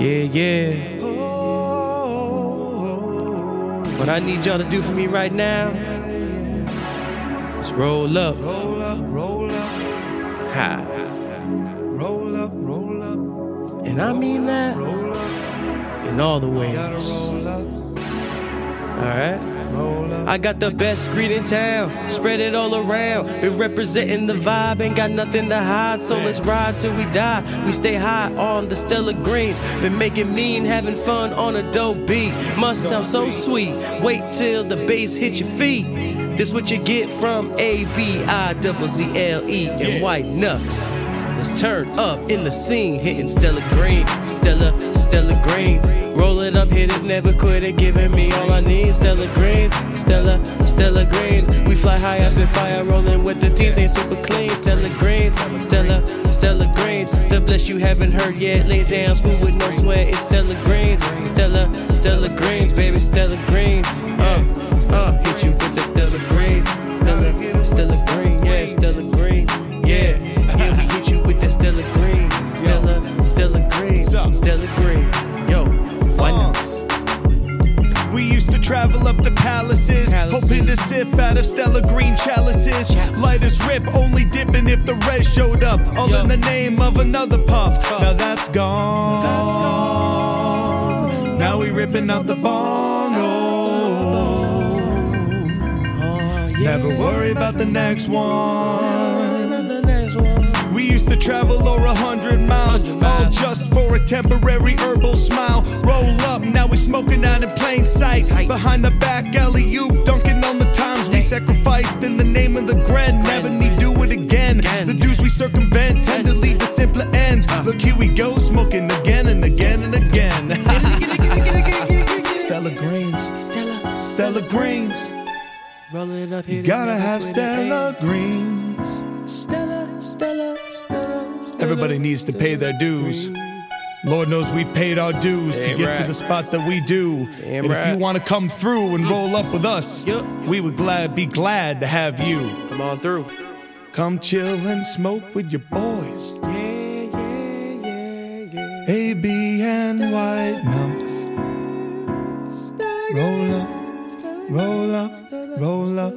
Yeah, yeah. What I need y'all to do for me right now is roll up. Roll up, roll up, Ha. roll up, roll up, And I mean that roll up. in all the ways. Alright? roll up. I got the best greed in town, spread it all around. Been representing the vibe, ain't got nothing to hide. So let's ride till we die. We stay high on the Stella Greens. Been making mean, having fun on a dope beat. Must sound so sweet. Wait till the bass hit your feet. This what you get from A B I double Z L E and White Nucks. Let's turn up in the scene, hitting Stella Green, Stella, Stella Greens. Roll it up, hit it, never quit it, giving me all I need. Stella Greens, Stella, Stella Greens. We fly high, I spit fire, rolling with the T's, ain't super clean. Stella Greens, Stella, Stella Greens. The bless you haven't heard yet, lay down, smooth with no sweat. It's Stella Greens, Stella, Stella Greens, baby, Stella Greens. Uh, uh, hit you with the Stella Green. Yo, why not? We used to travel up to palaces, Palaces. hoping to sip out of Stella Green chalices. Light as rip, only dipping if the red showed up. All Yo. in the name of another puff. Now that's gone. That's gone. Now we ripping out the bong. Oh. oh, yeah. Never worry about the next one. The next one. We used to travel over a hundred miles, all just for a temporary herbal smile. Roll up, now we smoking out in plain sight. Behind the back alley oop, dunking on the times we sacrificed in the name of the grand. Never need do it again. The dues we circumvent tend to lead to simpler ends. Look, here we go, smoking again and again and again. Stella Greens, Stella, Stella Greens. roll it up, hit it, Gotta have Stella. Greens. Stella, Stella, Stella, Stella. Everybody needs to pay their dues. Lord knows we've paid our dues to Damn get to the spot that we do. Damn and if you want to come through and mm. roll up with us, Yup. we would glad be glad to have you. Come on through. Come chill and smoke with your boys. Yeah, yeah, yeah, yeah. AB and White Nuts. Roll up, roll up, roll up.